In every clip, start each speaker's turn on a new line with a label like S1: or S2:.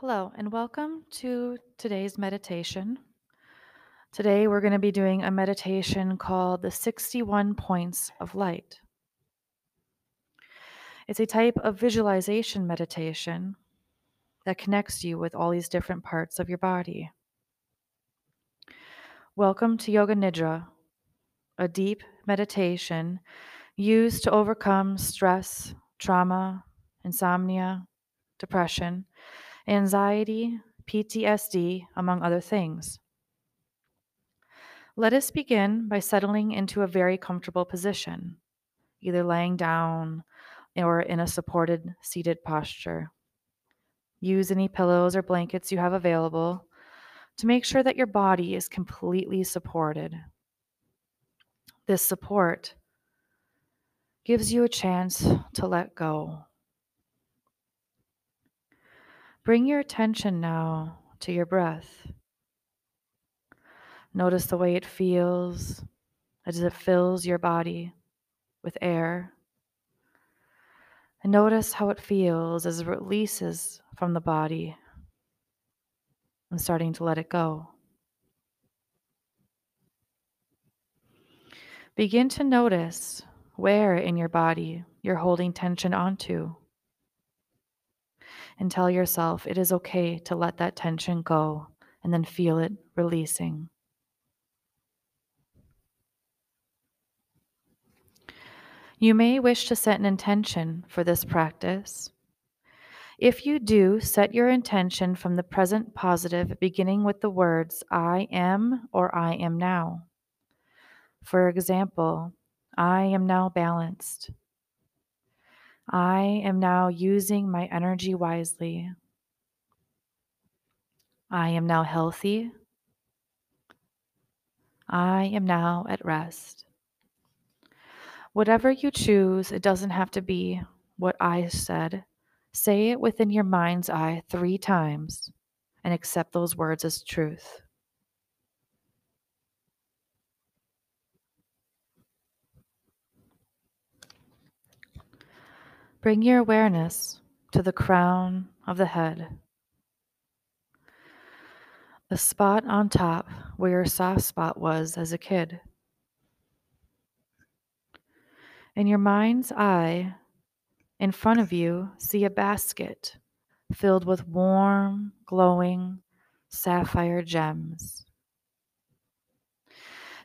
S1: Hello, and welcome to today's meditation. Today, we're going to be doing a meditation called the 61 Points of Light. It's a type of visualization meditation that connects you with all these different parts of your body. Welcome to Yoga Nidra, a deep meditation used to overcome stress, trauma, insomnia, depression, anxiety, PTSD, among other things. Let us begin by settling into a very comfortable position, either laying down or in a supported seated posture. Use any pillows or blankets you have available to make sure that your body is completely supported. This support gives you a chance to let go. Bring your attention now to your breath. Notice the way it feels as it fills your body with air. And notice how it feels as it releases from the body and starting to let it go. Begin to notice where in your body you're holding tension onto. And tell yourself it is okay to let that tension go and then feel it releasing. You may wish to set an intention for this practice. If you do, set your intention from the present positive, beginning with the words I am or I am now. For example, I am now balanced. I am now using my energy wisely. I am now healthy. I am now at rest. Whatever you choose, it doesn't have to be what I said. Say it within your mind's eye three times and accept those words as truth. Bring your awareness to the crown of the head, the spot on top where your soft spot was as a kid. In your mind's eye, in front of you, see a basket filled with warm, glowing sapphire gems.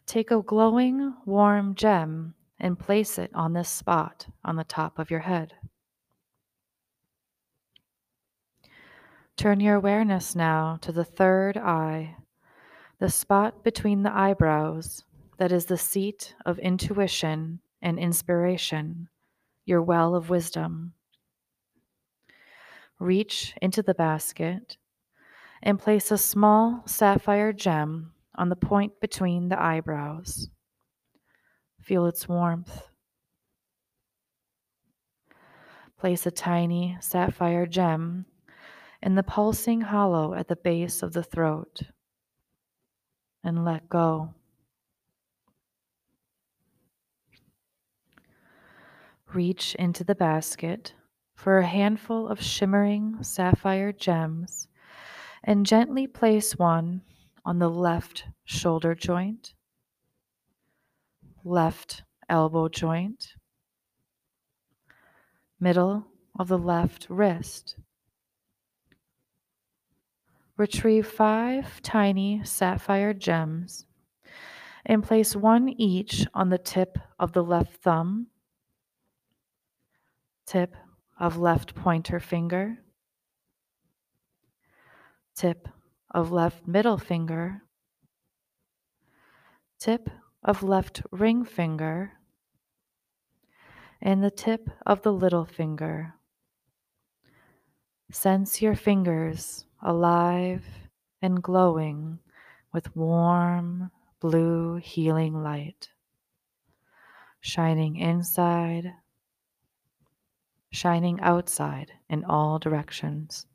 S1: Take a glowing, warm gem and place it on this spot on the top of your head. Turn your awareness now to the third eye, the spot between the eyebrows that is the seat of intuition and inspiration, your well of wisdom. Reach into the basket and place a small sapphire gem on the point between the eyebrows. Feel its warmth. Place a tiny sapphire gem in the pulsing hollow at the base of the throat and let go. Reach into the basket for a handful of shimmering sapphire gems and gently place one on the left shoulder joint, left elbow joint, middle of the left wrist. Retrieve five tiny sapphire gems and place one each on the tip of the left thumb, tip of left pointer finger, tip of left middle finger, tip of left ring finger, and the tip of the little finger. Sense your fingers alive and glowing with warm blue healing light, shining inside, shining outside in all directions.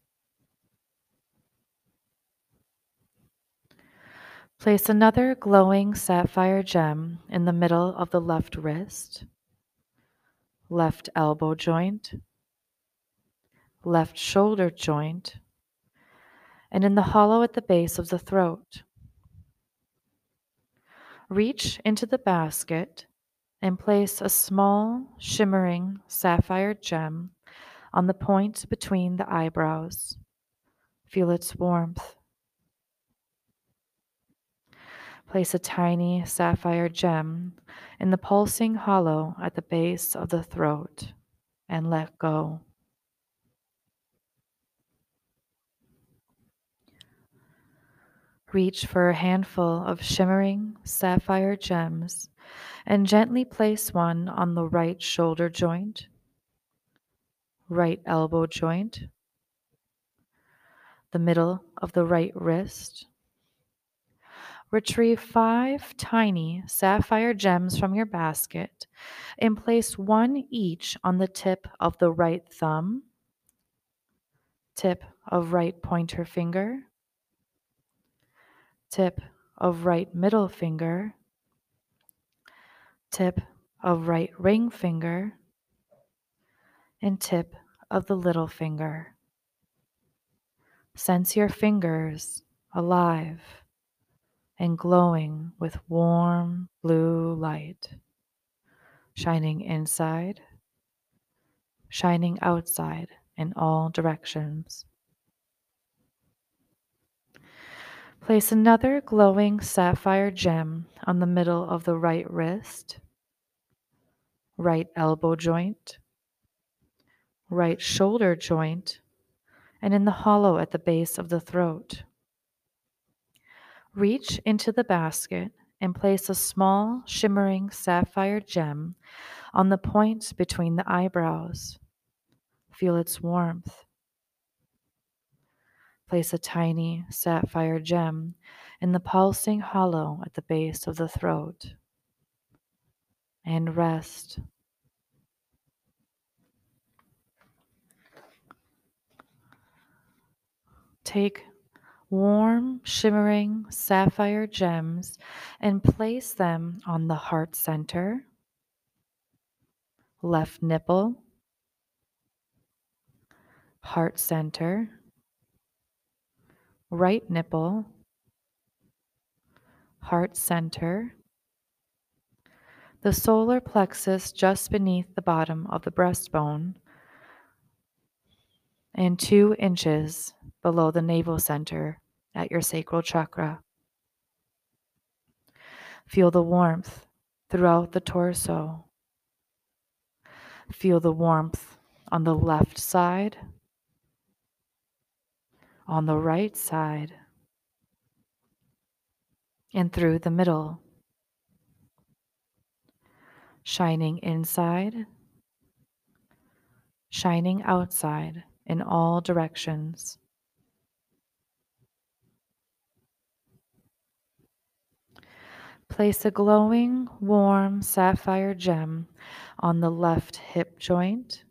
S1: Place another glowing sapphire gem in the middle of the left wrist, left elbow joint, left shoulder joint, and in the hollow at the base of the throat. Reach into the basket and place a small, shimmering sapphire gem on the point between the eyebrows. Feel its warmth. Place a tiny sapphire gem in the pulsing hollow at the base of the throat and let go. Reach for a handful of shimmering sapphire gems and gently place one on the right shoulder joint, right elbow joint, the middle of the right wrist. Retrieve five tiny sapphire gems from your basket and place one each on the tip of the right thumb, tip of right pointer finger, tip of right middle finger, tip of right ring finger, and tip of the little finger. Sense your fingers alive and glowing with warm blue light, shining inside, shining outside in all directions. Place another glowing sapphire gem on the middle of the right wrist, right elbow joint, right shoulder joint, and in the hollow at the base of the throat. Reach into the basket and place a small, shimmering sapphire gem on the point between the eyebrows. Feel its warmth. Place a tiny sapphire gem in the pulsing hollow at the base of the throat. And rest. Take warm, shimmering sapphire gems and place them on the heart center, left nipple, heart center, right nipple, heart center, the solar plexus just beneath the bottom of the breastbone, and two inches below the navel center at your sacral chakra. Feel the warmth throughout the torso. Feel the warmth on the left side on the right side and through the middle, shining inside, shining outside in all directions. Place a glowing, warm sapphire gem on the left hip joint,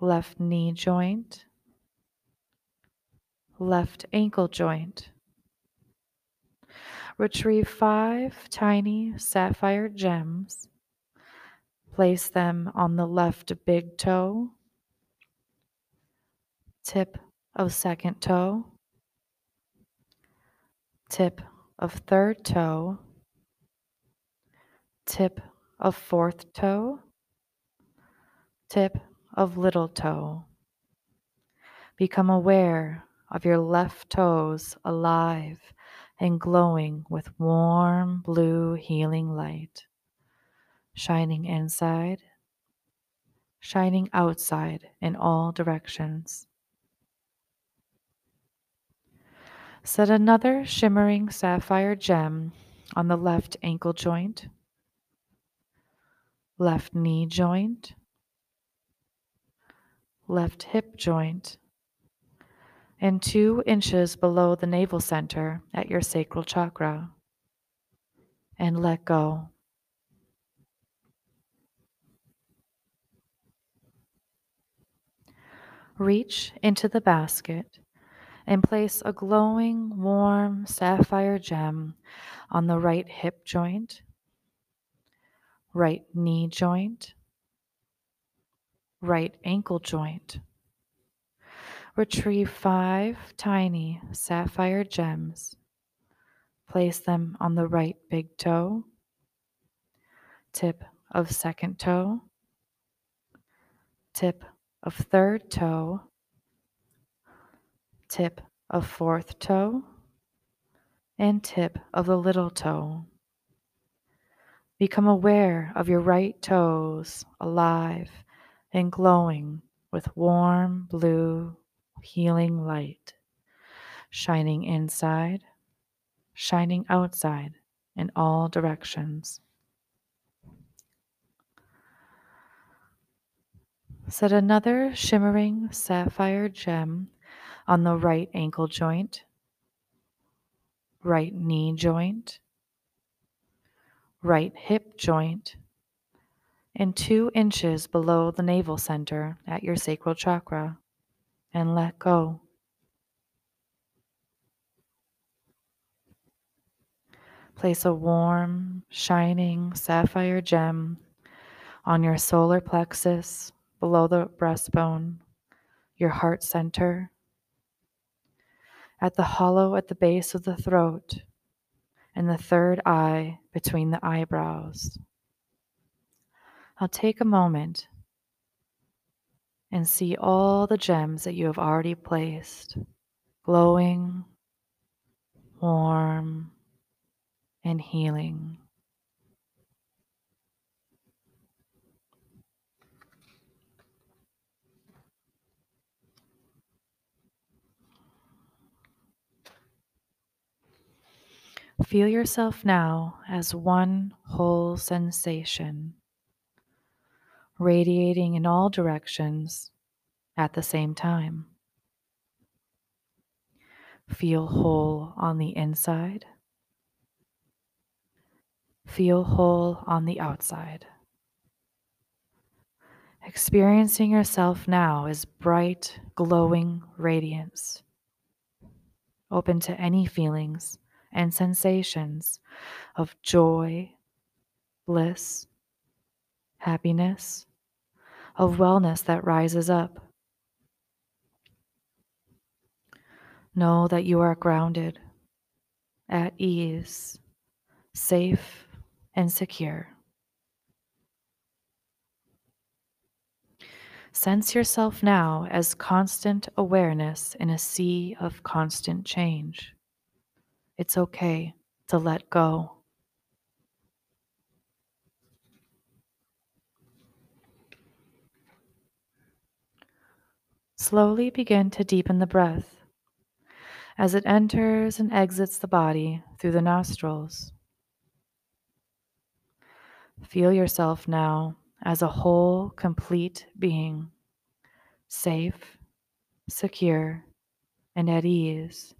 S1: left knee joint, left ankle joint. Retrieve five tiny sapphire gems. Place them on the left big toe, tip of second toe, tip of third toe, tip of fourth toe, tip of little toe. Become aware of your left toes alive and glowing with warm blue healing light, shining inside, shining outside in all directions. Set another shimmering sapphire gem on the left ankle joint, left knee joint, left hip joint and two inches below the navel center at your sacral chakra. And let go. Reach into the basket and place a glowing, warm sapphire gem on the right hip joint, right knee joint, right ankle joint Retrieve five tiny sapphire gems. Place them on the right big toe, tip of second toe, tip of third toe, tip of fourth toe, and tip of the little toe. Become aware of your right toes alive and glowing with warm blue healing light, shining inside, shining outside in all directions. Set another shimmering sapphire gem on the right ankle joint, right knee joint, right hip joint, and two inches below the navel center at your sacral chakra, and let go. Place a warm, shining sapphire gem on your solar plexus below the breastbone, your heart center, at the hollow at the base of the throat, and the third eye between the eyebrows. I'll take a moment and see all the gems that you have already placed, glowing, warm, and healing. Feel yourself now as one whole sensation, radiating in all directions at the same time. Feel whole on the inside. Feel whole on the outside. Experiencing yourself now as bright, glowing radiance, open to any feelings and sensations of joy, bliss, happiness, of wellness that rises up. Know that you are grounded, at ease, safe, and secure. Sense yourself now as constant awareness in a sea of constant change. It's okay to let go. Slowly begin to deepen the breath as it enters and exits the body through the nostrils. Feel yourself now as a whole, complete being, safe, secure, and at ease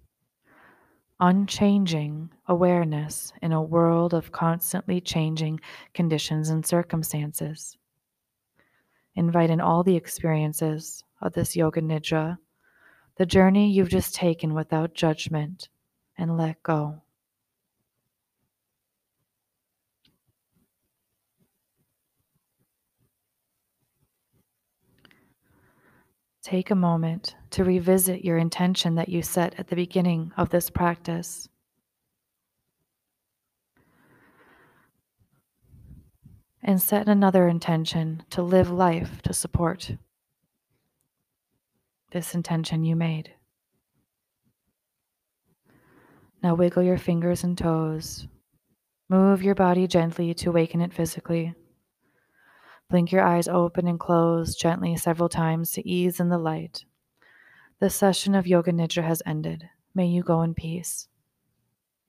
S1: unchanging awareness in a world of constantly changing conditions and circumstances. Invite in all the experiences of this yoga nidra, the journey you've just taken without judgment, and let go. Take a moment to revisit your intention that you set at the beginning of this practice. And set another intention to live life to support this intention you made. Now wiggle your fingers and toes. Move your body gently to awaken it physically. Blink your eyes open and close gently several times to ease in the light. The session of Yoga Nidra has ended. May you go in peace.